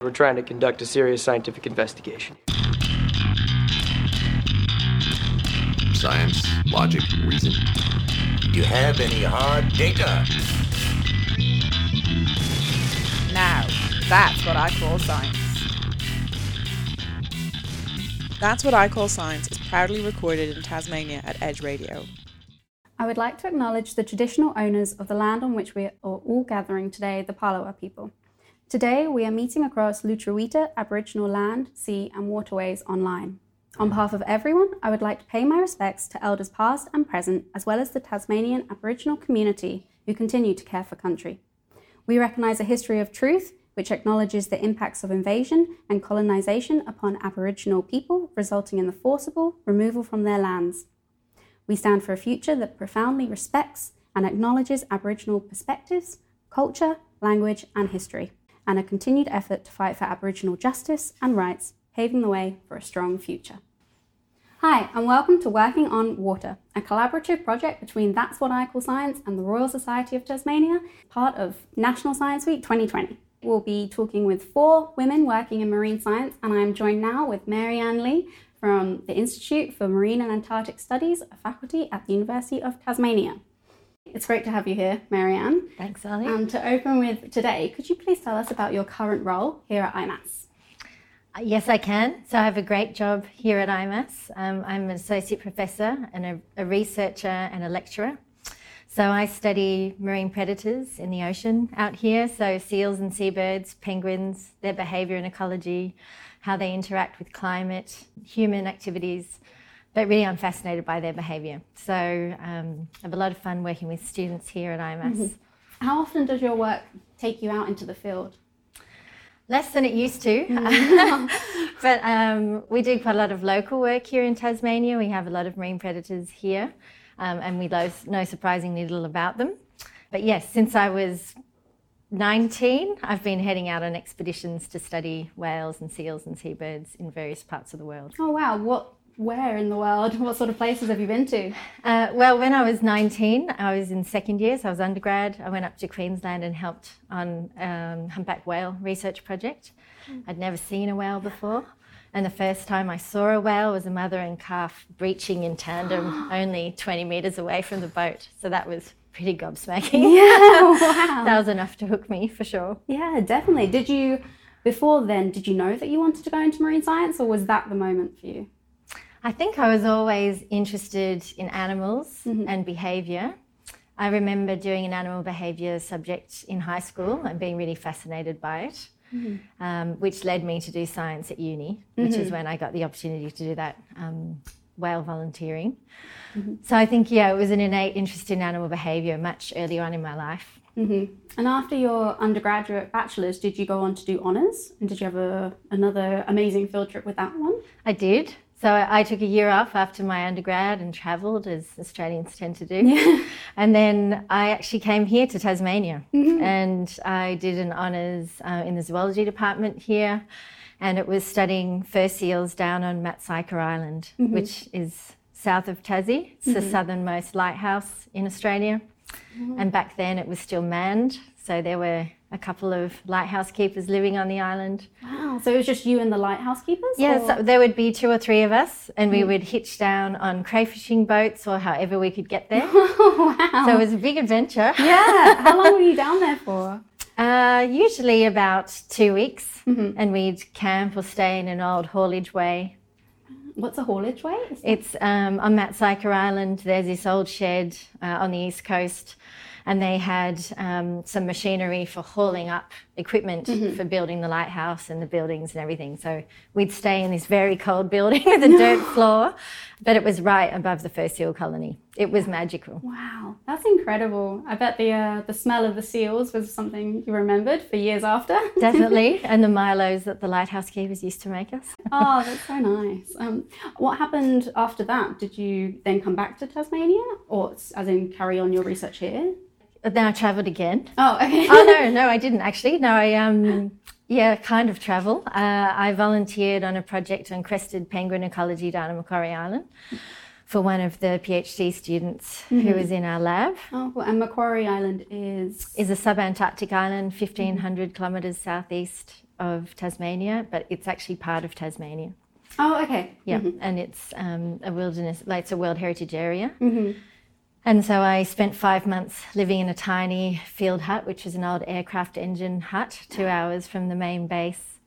We're trying to conduct a serious scientific investigation. Science, logic, reason. Do you have any hard data? Now, that's what I call science. That's What I Call Science is proudly recorded in Tasmania at Edge Radio. I would like to acknowledge the traditional owners of the land on which we are all gathering today, the Palawa people. Today, we are meeting across Lutruwita Aboriginal land, sea, and waterways online. On behalf of everyone, I would like to pay my respects to elders past and present, as well as the Tasmanian Aboriginal community who continue to care for country. We recognise a history of truth which acknowledges the impacts of invasion and colonisation upon Aboriginal people, resulting in the forcible removal from their lands. We stand for a future that profoundly respects and acknowledges Aboriginal perspectives, culture, language, and history, and a continued effort to fight for Aboriginal justice and rights, paving the way for a strong future. Hi, and welcome to Working on Water, a collaborative project between That's What I Call Science and the Royal Society of Tasmania, part of National Science Week 2020. We'll be talking with four women working in marine science, and I'm joined now with Mary-Anne Lea from the Institute for Marine and Antarctic Studies, a faculty at the University of Tasmania. It's great to have you here, Mary-Anne. Thanks, Ali. And to open with today, could you please tell us about your current role here at IMAS? Uh, yes, I can. So I have a great job here at IMAS. Um, I'm an associate professor and a, a researcher and a lecturer. So I study marine predators in the ocean out here, so seals and seabirds, penguins, their behaviour and ecology, how they interact with climate, human activities, but really I'm fascinated by their behaviour. So um, I have a lot of fun working with students here at IMAS. Mm-hmm. How often does your work take you out into the field? Less than it used to, but um, we do quite a lot of local work here in Tasmania. We have a lot of marine predators here um, and we know surprisingly little about them. But yes, since I was 19, I've been heading out on expeditions to study whales and seals and seabirds in various parts of the world. Oh wow! What, where in the world? What sort of places have you been to? Uh, well, when I was 19, I was in second year, so I was undergrad. I went up to Queensland and helped on um, humpback whale research project. Mm. I'd never seen a whale before. And the first time I saw a whale was a mother and calf breaching in tandem only 20 metres away from the boat. So that was pretty gobsmacking. Yeah, wow. that was enough to hook me for sure. Yeah, definitely. Did you, before then, did you know that you wanted to go into marine science or was that the moment for you? I think I was always interested in animals mm-hmm. and behaviour. I remember doing an animal behaviour subject in high school and being really fascinated by it mm-hmm. um, which led me to do science at uni, which mm-hmm. is when I got the opportunity to do that um, whale volunteering. Mm-hmm. So I think, yeah, it was an innate interest in animal behaviour much earlier on in my life. Mm-hmm. And after your undergraduate bachelor's, did you go on to do honours? And did you have a, another amazing field trip with that one? I did. So I took a year off after my undergrad and travelled, as Australians tend to do. Yeah. And then I actually came here to Tasmania mm-hmm. and I did an honours uh, in the zoology department here. And it was studying fur seals down on Maatsuyker Island, mm-hmm. which is south of Tassie. It's mm-hmm. the southernmost lighthouse in Australia. Mm-hmm. And back then it was still manned. So there were a couple of lighthouse keepers living on the island. Wow. So it was just you and the lighthouse keepers? Yeah, so there would be two or three of us, and mm. we would hitch down on crayfishing boats or however we could get there. wow. So it was a big adventure. Yeah. How long were you down there for? Uh, usually about two weeks, mm-hmm. and we'd camp or stay in an old haulage way. What's a haulage way? It's um, on Maatsuyker Island. There's this old shed uh, on the east coast and they had um, some machinery for hauling up equipment mm-hmm. for building the lighthouse and the buildings and everything. So we'd stay in this very cold building with a dirt floor, but it was right above the first seal colony. It was magical. Wow, that's incredible. I bet the uh, the smell of the seals was something you remembered for years after. Definitely, and the Milos that the lighthouse keepers used to make us. oh, that's so nice. Um, what happened after that? Did you then come back to Tasmania, or as in carry on your research here? Then I travelled again. Oh, okay. oh no, no, I didn't actually. No, I um, yeah, kind of travel. Uh, I volunteered on a project on crested penguin ecology down on Macquarie Island for one of the PhD students mm-hmm. who was in our lab. Oh, well, and Macquarie Island is is a subantarctic island, fifteen hundred mm mm-hmm. kilometres southeast of Tasmania, but it's actually part of Tasmania. Oh, okay. Yeah, and it's um, a wilderness, like it's a World Heritage Area. And so I spent five months living in a tiny field hut, which was an old aircraft engine hut, two hours from the main base.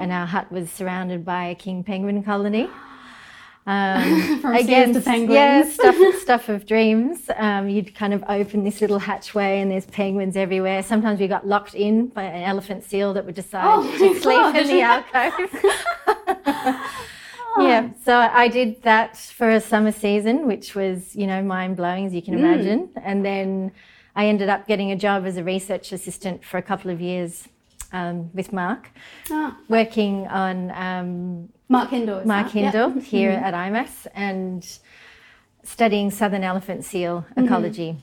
And our hut was surrounded by a king penguin colony. Um, From Sears to penguins. Yeah, stuff, stuff of dreams. Um, you'd kind of open this little hatchway and there's penguins everywhere. Sometimes we got locked in by an elephant seal that would decide Oh to sleep in the alcove. yeah, so I did that for a summer season, which was, you know, mind blowing as you can imagine. And then I ended up getting a job as a research assistant for a couple of years um, with Mark, Ah, working on um, Mark Hindell. Mark that? Yeah. Hindell here at IMAS and studying southern elephant seal ecology.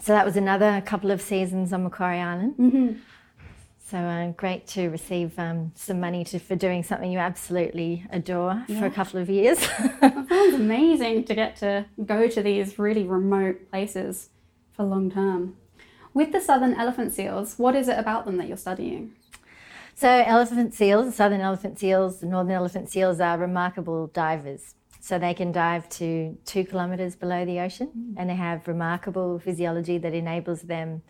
So that was another couple of seasons on Macquarie Island. So uh, great to receive um, some money to, for doing something you absolutely adore for a couple of years. It sounds amazing to get to go to these really remote places for long term. With the southern elephant seals, what is it about them that you're studying? So elephant seals, southern elephant seals, northern elephant seals are remarkable divers. So they can dive to two kilometres below the ocean and they have remarkable physiology that enables them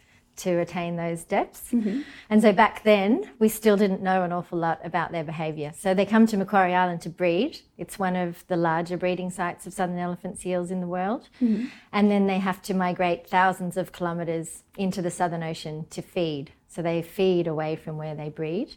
to attain those depths. Mm-hmm. And so back then, we still didn't know an awful lot about their behaviour. So they come to Macquarie Island to breed. It's one of the larger breeding sites of southern elephant seals in the world. Mm-hmm. And then they have to migrate thousands of kilometres into the Southern Ocean to feed. So they feed away from where they breed.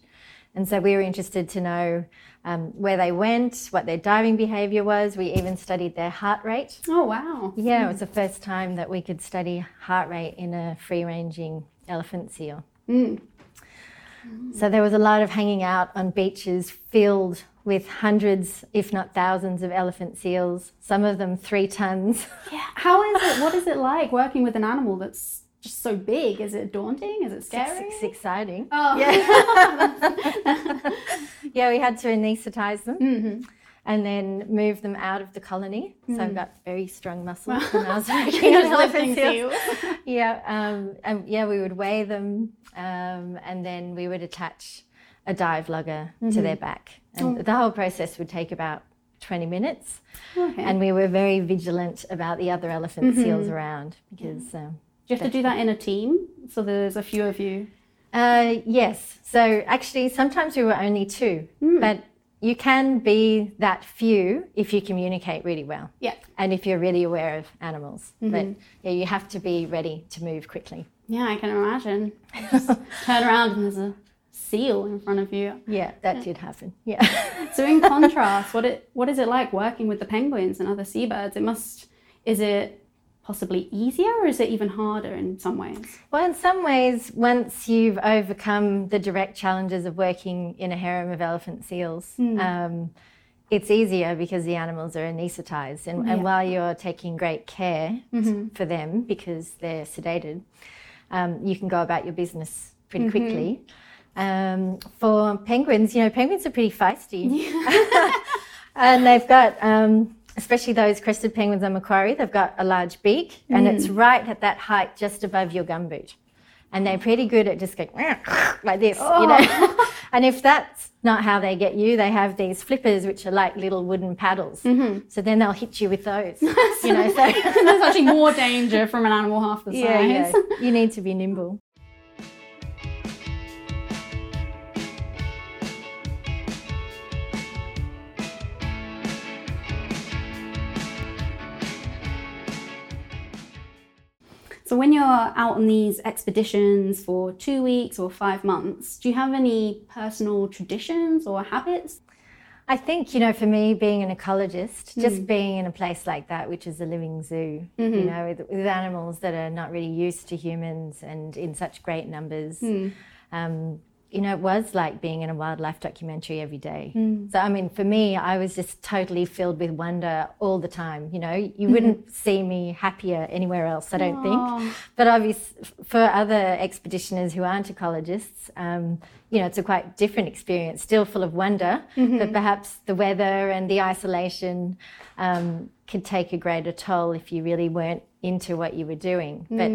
And so we were interested to know um, where they went, what their diving behaviour was. We even studied their heart rate. Oh, wow. Yeah, it was the first time that we could study heart rate in a free ranging elephant seal. So there was a lot of hanging out on beaches filled with hundreds, if not thousands, of elephant seals, some of them three tons. Yeah. How is it? What is it like working with an animal that's just so big? Is it daunting? Is it scary? It's exciting. Oh, Yeah, yeah, we had to anaesthetize them Mm-hmm. and then move them out of the colony. So I've got very strong muscles when I was working on Just elephant seals. seals. Yeah, um, and yeah, we would weigh them, um, and then we would attach a dive logger Mm-hmm. to their back, and Oh. the whole process would take about twenty minutes. Okay. And we were very vigilant about the other elephant Mm-hmm. seals around because. Um, Do you have to do that in a team? So there's a few of you. Uh, yes. So actually, sometimes we were only two, Hmm. but you can be that few if you communicate really well Yeah. and if you're really aware of animals. But Mm-hmm. yeah, you have to be ready to move quickly. Yeah, I can imagine. Just turn around and there's a seal in front of you. Yeah, that did happen. Yeah. So in contrast, what it what is it like working with the penguins and other seabirds? It must is it possibly easier or is it even harder in some ways? well, in some ways, once you've overcome the direct challenges of working in a harem of elephant seals, um, it's easier because the animals are anaesthetized. And, and while you're taking great care for them because they're sedated, um, you can go about your business pretty quickly. Um, for penguins, you know, penguins are pretty feisty. and they've got, um, especially those crested penguins on Macquarie, they've got a large beak and mm. it's right at that height just above your gumboot. And they're pretty good at just going like this, you know. Oh. and if that's not how they get you, they have these flippers which are like little wooden paddles. Mm-hmm. So then they'll hit you with those, you know. So There's actually more danger from an animal half the size. yeah, yeah, you need to be nimble. So when you're out on these expeditions for two weeks or five months, do you have any personal traditions or habits? I think, you know, for me, being an ecologist, hmm. just being in a place like that, which is a living zoo, you mm-hmm. know, with, with animals that are not really used to humans and in such great numbers, hmm. um, you know, it was like being in a wildlife documentary every day. So, I mean, for me, I was just totally filled with wonder all the time. You know, you wouldn't see me happier anywhere else, I don't think. But obviously, for other expeditioners who aren't ecologists, um, you know, it's a quite different experience, still full of wonder, but perhaps the weather and the isolation um, could take a greater toll if you really weren't into what you were doing. But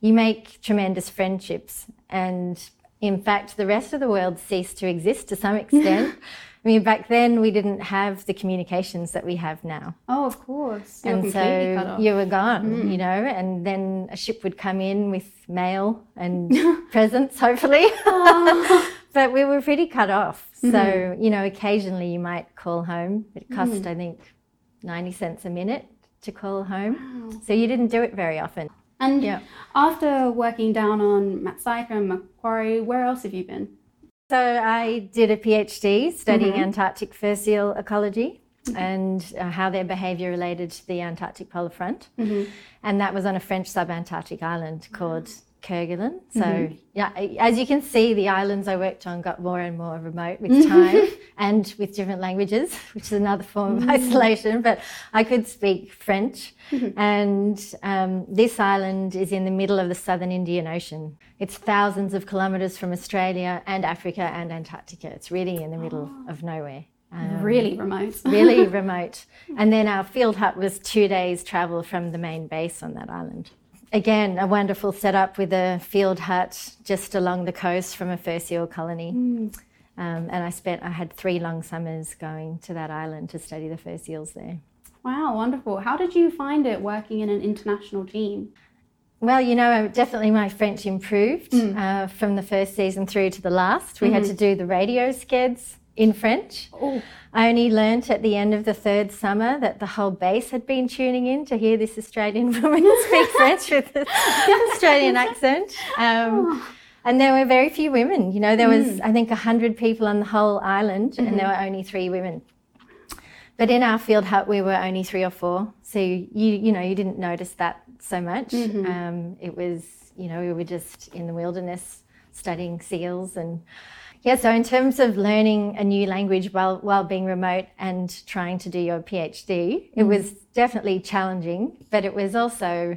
you make tremendous friendships and In fact, the rest of the world ceased to exist to some extent. I mean, back then we didn't have the communications that we have now. Oh, of course. You're and so you were gone, mm. you know, and then a ship would come in with mail and presents, hopefully. Oh. but we were pretty cut off. So, mm-hmm. you know, occasionally you might call home. It mm-hmm. cost, I think, 90 cents a minute to call home. So you didn't do it very often. And Yeah. after working down on Maatsuyker and Macquarie, where else have you been? So I did a PhD studying mm-hmm. Antarctic fur seal ecology mm-hmm. and uh, how their behaviour related to the Antarctic polar front. Mm-hmm. And that was on a French subantarctic island called ah. Kerguelen. So mm-hmm. yeah, as you can see, the islands I worked on got more and more remote with mm-hmm. time and with different languages, which is another form of mm-hmm. isolation. But I could speak French. And um, this island is in the middle of the southern Indian Ocean. It's thousands of kilometres from Australia and Africa and Antarctica. It's really in the middle ah. of nowhere. Um, really remote. really remote. And then our field hut was two days' travel from the main base on that island. Again, a wonderful setup with a field hut just along the coast from a fur seal colony. Um, and I spent, I had three long summers going to that island to study the fur seals there. Wow, wonderful. How did you find it working in an international team? Well, you know, definitely my French improved uh, from the first season through to the last. We had to do the radio skeds in French. Oh. I only learnt at the end of the third summer that the whole base had been tuning in to hear this Australian woman speak French with an Australian accent. Um, and there were very few women. You know, there was, I think, 100 people on the whole island, and there were only three women. But in our field hut, we were only three or four. So you, you know, you didn't notice that so much. Um, it was, you know, we were just in the wilderness studying seals and yeah. So in terms of learning a new language while while being remote and trying to do your PhD, it was definitely challenging, but it was also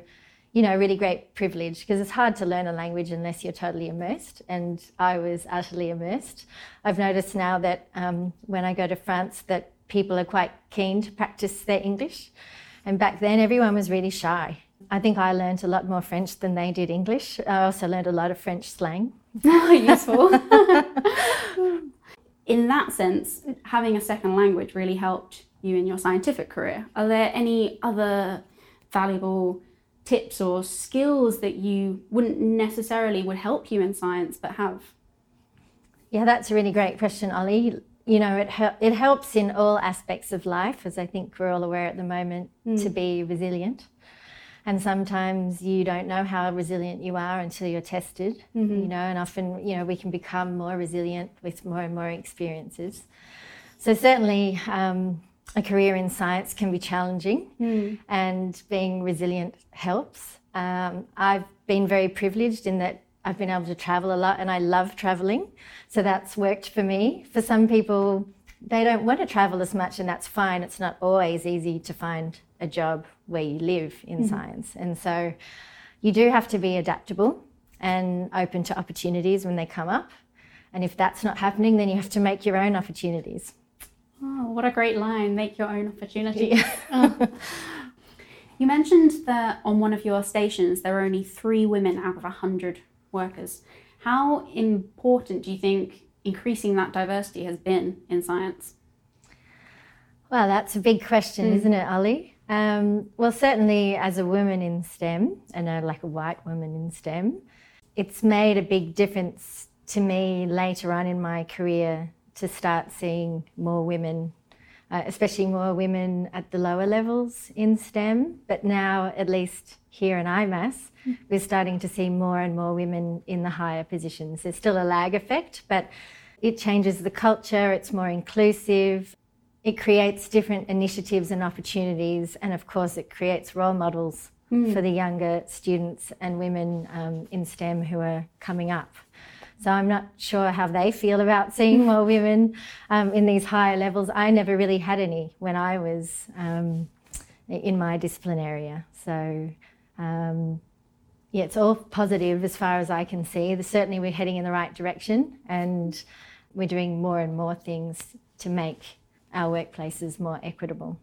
you know, a really great privilege because it's hard to learn a language unless you're totally immersed. And I was utterly immersed. I've noticed now that um, when I go to France, that people are quite keen to practice their English. And back then, everyone was really shy. I think I learned a lot more French than they did English. I also learned a lot of French slang. Useful. in that sense, having a second language really helped you in your scientific career. Are there any other valuable tips or skills that you wouldn't necessarily would help you in science but have? Yeah, that's a really great question, Ollie. You know, it hel- it helps in all aspects of life, as I think we're all aware at the moment, to hmm. be resilient. And sometimes you don't know how resilient you are until you're tested, you know, and often, you know, we can become more resilient with more and more experiences. So, certainly, um, a career in science can be challenging, and being resilient helps. Um, I've been very privileged in that I've been able to travel a lot and I love traveling. So that's worked for me. For some people, they don't want to travel as much, and that's fine. It's not always easy to find a job where you live in mm. science. And so you do have to be adaptable and open to opportunities when they come up. And if that's not happening, then you have to make your own opportunities. Oh, what a great line. Make your own opportunity. You mentioned that on one of your stations there are only three women out of a hundred workers. How important do you think increasing that diversity has been in science? Well, that's a big question, isn't it, Ali? Um, well, certainly as a woman in STEM and a, like a white woman in STEM, it's made a big difference to me later on in my career to start seeing more women, uh, especially more women at the lower levels in STEM. But now, at least here in IMAS, we're starting to see more and more women in the higher positions. There's still a lag effect, but it changes the culture, it's more inclusive, it creates different initiatives and opportunities, and of course, it creates role models for the younger students and women um, in STEM who are coming up. So I'm not sure how they feel about seeing more women um, in these higher levels. I never really had any when I was um, in my discipline area. So um, yeah, it's all positive as far as I can see. Certainly, we're heading in the right direction, and we're doing more and more things to make our workplaces more equitable.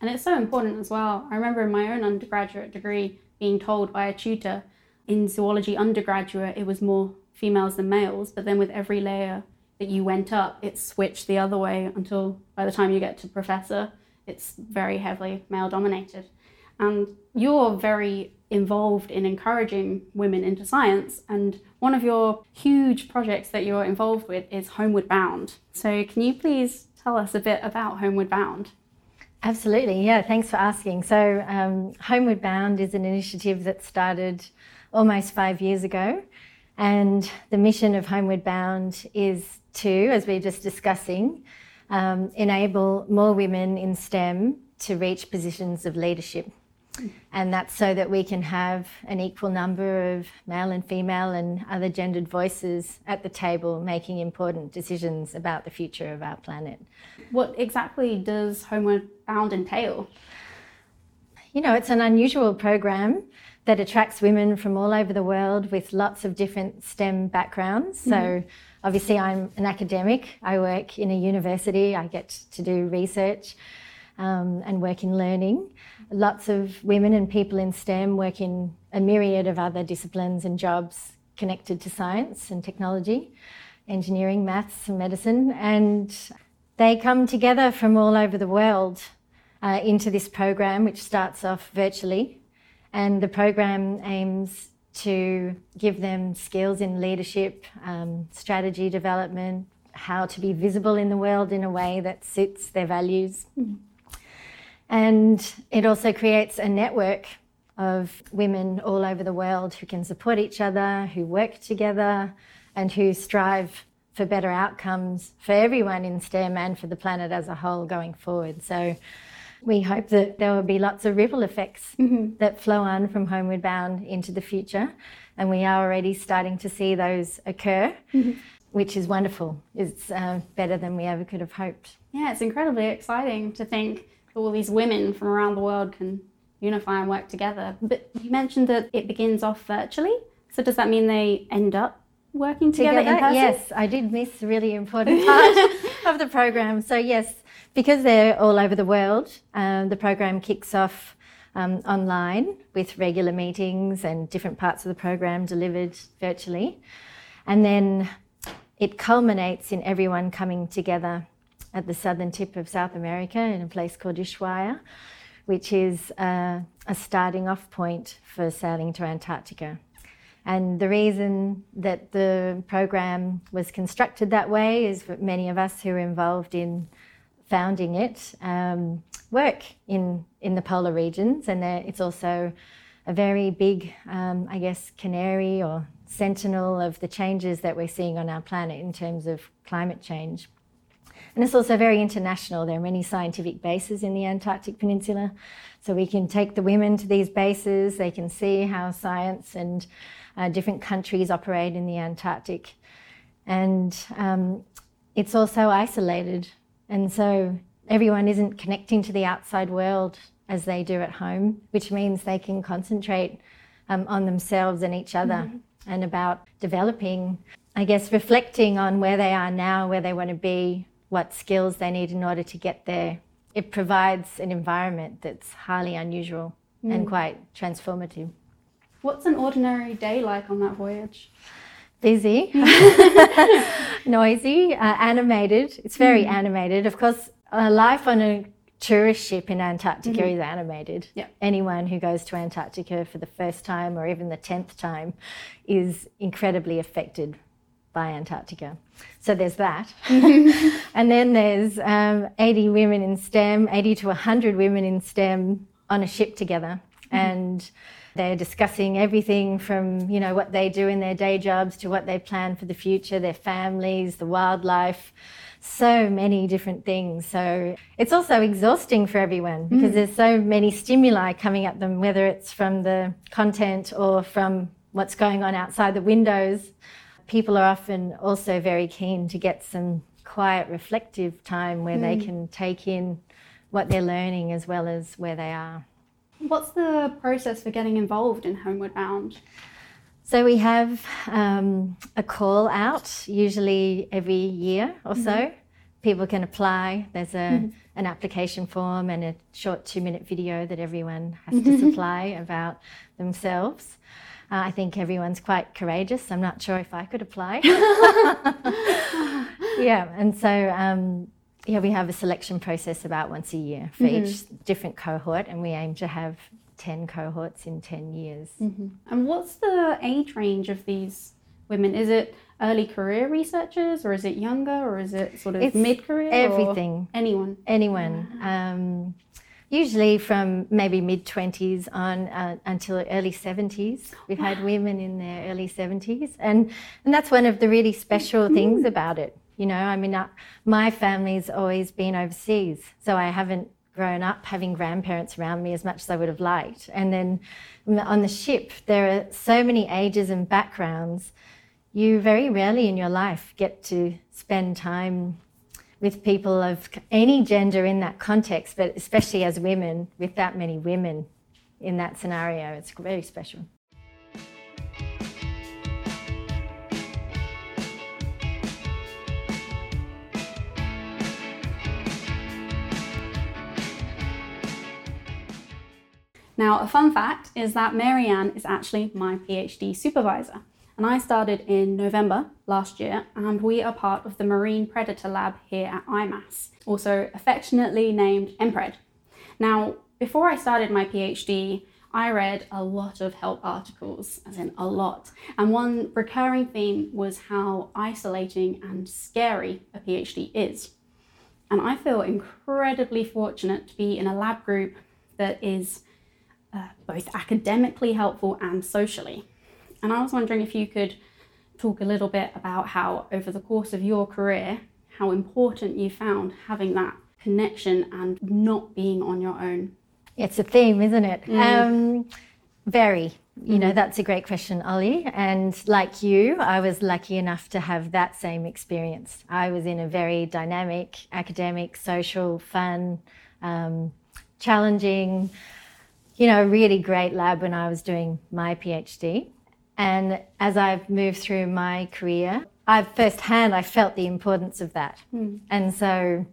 And it's so important as well. I remember in my own undergraduate degree being told by a tutor in zoology undergraduate it was more females than males, but then with every layer that you went up, it switched the other way until by the time you get to professor, it's very heavily male dominated. And you're very involved in encouraging women into science. And one of your huge projects that you're involved with is Homeward Bound. So, can you please tell us a bit about Homeward Bound? Absolutely, yeah, thanks for asking. So, um, Homeward Bound is an initiative that started almost five years ago. And the mission of Homeward Bound is to, as we are just discussing, um, enable more women in STEM to reach positions of leadership. And that's so that we can have an equal number of male and female and other gendered voices at the table making important decisions about the future of our planet. What exactly does Homeward Bound entail? You know, it's an unusual program that attracts women from all over the world with lots of different STEM backgrounds. Mm-hmm. So, obviously, I'm an academic, I work in a university, I get to do research um, and work in learning. Lots of women and people in STEM work in a myriad of other disciplines and jobs connected to science and technology, engineering, maths, and medicine. And they come together from all over the world uh, into this program, which starts off virtually. And the program aims to give them skills in leadership, um, strategy development, how to be visible in the world in a way that suits their values. Mm. And it also creates a network of women all over the world who can support each other, who work together, and who strive for better outcomes for everyone in STEM and for the planet as a whole going forward. So we hope that there will be lots of ripple effects mm-hmm. that flow on from Homeward Bound into the future. And we are already starting to see those occur, mm-hmm. which is wonderful. It's uh, better than we ever could have hoped. Yeah, it's incredibly exciting to think all these women from around the world can unify and work together. But you mentioned that it begins off virtually. So does that mean they end up working together, together? in person? Yes, I did miss a really important part of the program. So yes, because they're all over the world, um, the program kicks off um, online with regular meetings and different parts of the program delivered virtually. And then it culminates in everyone coming together at the southern tip of South America in a place called Ushuaia, which is uh, a starting off point for sailing to Antarctica. And the reason that the program was constructed that way is that many of us who are involved in founding it um, work in, in the polar regions, and it's also a very big, um, I guess, canary or sentinel of the changes that we're seeing on our planet in terms of climate change. And it's also very international. There are many scientific bases in the Antarctic Peninsula. So we can take the women to these bases, they can see how science and uh, different countries operate in the Antarctic. And um, it's also isolated. And so everyone isn't connecting to the outside world as they do at home, which means they can concentrate um, on themselves and each other mm-hmm. and about developing, I guess, reflecting on where they are now, where they want to be, what skills they need in order to get there. It provides an environment that's highly unusual mm. and quite transformative. What's an ordinary day like on that voyage? Busy, noisy, uh, animated. It's very mm. animated. Of course, life on a tourist ship in Antarctica mm-hmm. is animated. Yep. Anyone who goes to Antarctica for the first time or even the 10th time is incredibly affected by Antarctica. So there's that. and then there's um, 80 women in STEM, 80 to 100 women in STEM on a ship together. Mm-hmm. And they're discussing everything from, you know, what they do in their day jobs to what they plan for the future, their families, the wildlife, so many different things. So it's also exhausting for everyone because mm. there's so many stimuli coming at them, whether it's from the content or from what's going on outside the windows people are often also very keen to get some quiet, reflective time where mm. they can take in what they're learning as well as where they are. What's the process for getting involved in Homeward Bound? So we have um, a call out, usually every year or so. Mm-hmm. people can apply. There's a, an application form and a short two minute video that everyone has to supply about themselves. Uh, I think everyone's quite courageous. I'm not sure if I could apply. yeah, and so um, yeah, we have a selection process about once a year for each different cohort, and we aim to have 10 cohorts in 10 years. And what's the age range of these women? Is it early career researchers, or is it younger, or is it sort of mid career? everything. Anyone. Anyone. Um, usually from maybe mid 20s on uh, until early 70s. We've had women in their early 70s. And, and that's one of the really special things about it. You know, I mean, uh, my family's always been overseas, so I haven't grown up having grandparents around me as much as I would have liked. And then on the ship, there are so many ages and backgrounds. You very rarely in your life get to spend time with people of any gender in that context, but especially as women, with that many women in that scenario. It's very special. Now, a fun fact is that Mary-Anne is actually my PhD supervisor. And I started in November last year, and we are part of the Marine Predator Lab here at IMAS, also affectionately named MPRED. Now, before I started my PhD, I read a lot of help articles, as in a lot. And one recurring theme was how isolating and scary a PhD is. And I feel incredibly fortunate to be in a lab group that is uh, both academically helpful and socially. And I was wondering if you could talk a little bit about how, over the course of your career, how important you found having that connection and not being on your own. It's a theme, isn't it? Um, very. You know, that's a great question, Ollie. And like you, I was lucky enough to have that same experience. I was in a very dynamic, academic, social, fun, um, challenging, you know, a really great lab when I was doing my PhD. And as I've moved through my career, I've firsthand I felt the importance of that. Hmm. And so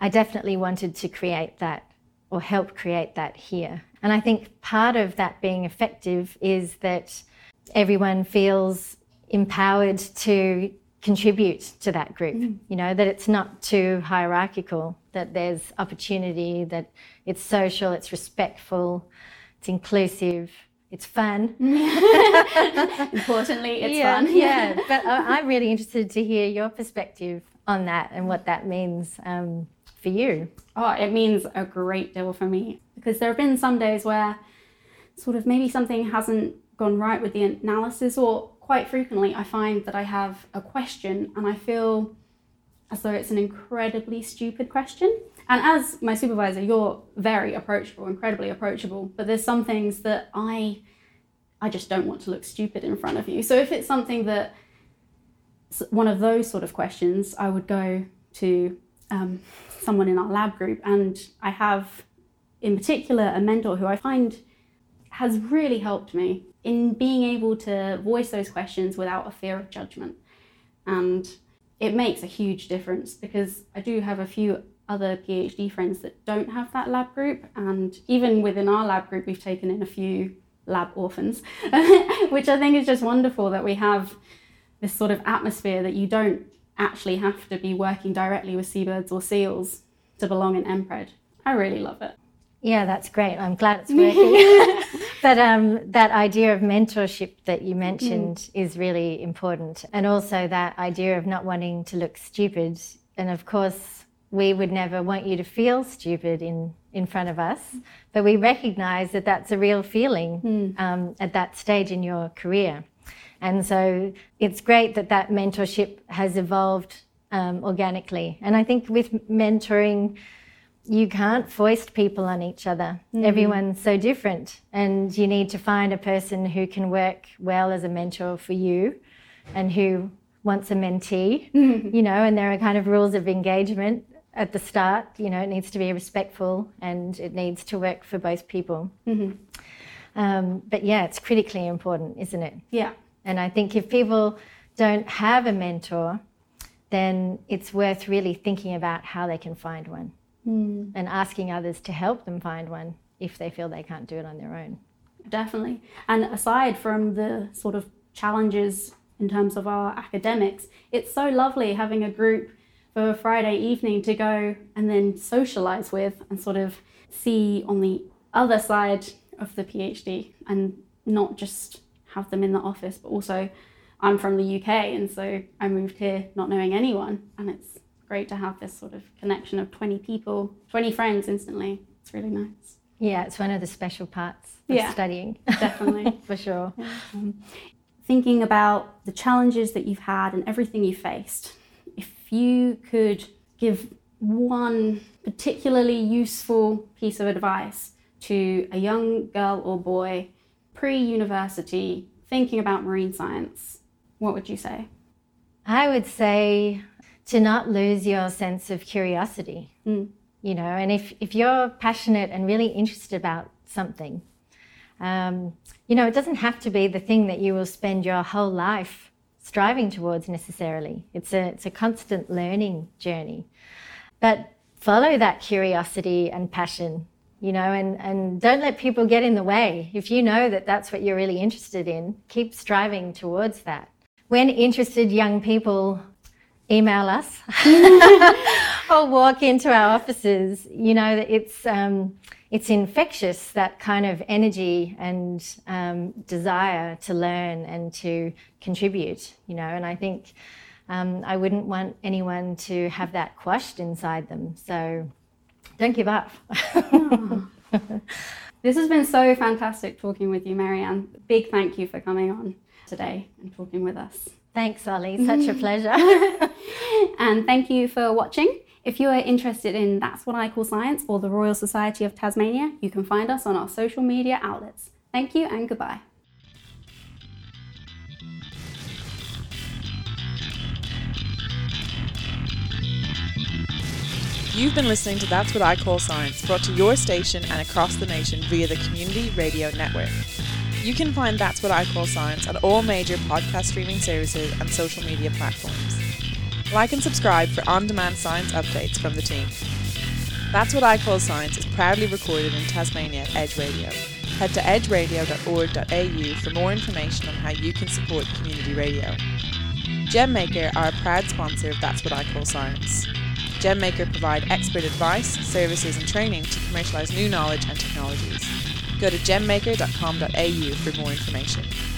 I definitely wanted to create that or help create that here. And I think part of that being effective is that everyone feels empowered to contribute to that group, you know, that it's not too hierarchical, that there's opportunity, that it's social, it's respectful, it's inclusive, it's fun. Importantly, it's yeah, fun. yeah, but I'm really interested to hear your perspective on that and what that means um, for you. Oh, it means a great deal for me because there have been some days where sort of maybe something hasn't gone right with the analysis, or quite frequently I find that I have a question and I feel as though it's an incredibly stupid question. And as my supervisor, you're very approachable, incredibly approachable, but there's some things that I I just don't want to look stupid in front of you. So if it's something that one of those sort of questions, I would go to um, someone in our lab group, and I have, in particular, a mentor who I find has really helped me in being able to voice those questions without a fear of judgment. And it makes a huge difference because I do have a few other PhD friends that don't have that lab group, and even within our lab group, we've taken in a few lab orphans, which I think is just wonderful that we have this sort of atmosphere that you don't actually have to be working directly with seabirds or seals to belong in MPRED. I really love it. Yeah, that's great. I'm glad it's working. but um, that idea of mentorship that you mentioned is really important. And also that idea of not wanting to look stupid. And of course, we would never want you to feel stupid in, in front of us. But we recognize that that's a real feeling um, at that stage in your career. And so it's great that that mentorship has evolved um, organically. And I think with mentoring, you can't foist people on each other. Everyone's so different, and you need to find a person who can work well as a mentor for you and who wants a mentee, you know, and there are kind of rules of engagement at the start. You know, it needs to be respectful and it needs to work for both people. Um, but yeah, it's critically important, isn't it? Yeah. And I think if people don't have a mentor, then it's worth really thinking about how they can find one Hmm. and asking others to help them find one if they feel they can't do it on their own. Definitely. And aside from the sort of challenges in terms of our academics, it's so lovely having a group for a Friday evening to go and then socialize with and sort of see on the other side of the PhD and not just have them in the office, but also I'm from the UK and so I moved here not knowing anyone and it's great to have this sort of connection of 20 people, 20 friends instantly. It's really nice. Yeah, it's one of the special parts of Yeah. studying. Definitely. For sure. Mm-hmm. thinking about the challenges that you've had and everything you faced, if you could give one particularly useful piece of advice to a young girl or boy pre university thinking about marine science, what would you say? I would say to not lose your sense of curiosity. You know, and if, if you're passionate and really interested about something, um, you know, it doesn't have to be the thing that you will spend your whole life striving towards necessarily. It's a, it's a constant learning journey. But follow that curiosity and passion, you know, and, and don't let people get in the way. If you know that that's what you're really interested in, keep striving towards that. When interested young people email us or walk into our offices, you know, it's, um, it's infectious, that kind of energy and um, desire to learn and to contribute, you know, and I think um, I wouldn't want anyone to have that quashed inside them. So don't give up. This has been so fantastic talking with you, Mary-Anne. Big thank you for coming on today and talking with us. Thanks, Ollie. Such a pleasure. And thank you for watching. If you are interested in That's What I Call Science or the Royal Society of Tasmania, you can find us on our social media outlets. Thank you and goodbye. You've been listening to That's What I Call Science, brought to your station and across the nation via the Community Radio Network. You can find That's What I Call Science on all major podcast streaming services and social media platforms. Like and subscribe for on demand science updates from the team. That's What I Call Science is proudly recorded in Tasmania at Edge Radio. Head to edgeradio.org.au for more information on how you can support community radio. GemMaker are a proud sponsor of That's What I Call Science. GemMaker provide expert advice, services and training to commercialise new knowledge and technologies. Go to gemmaker.com.au for more information.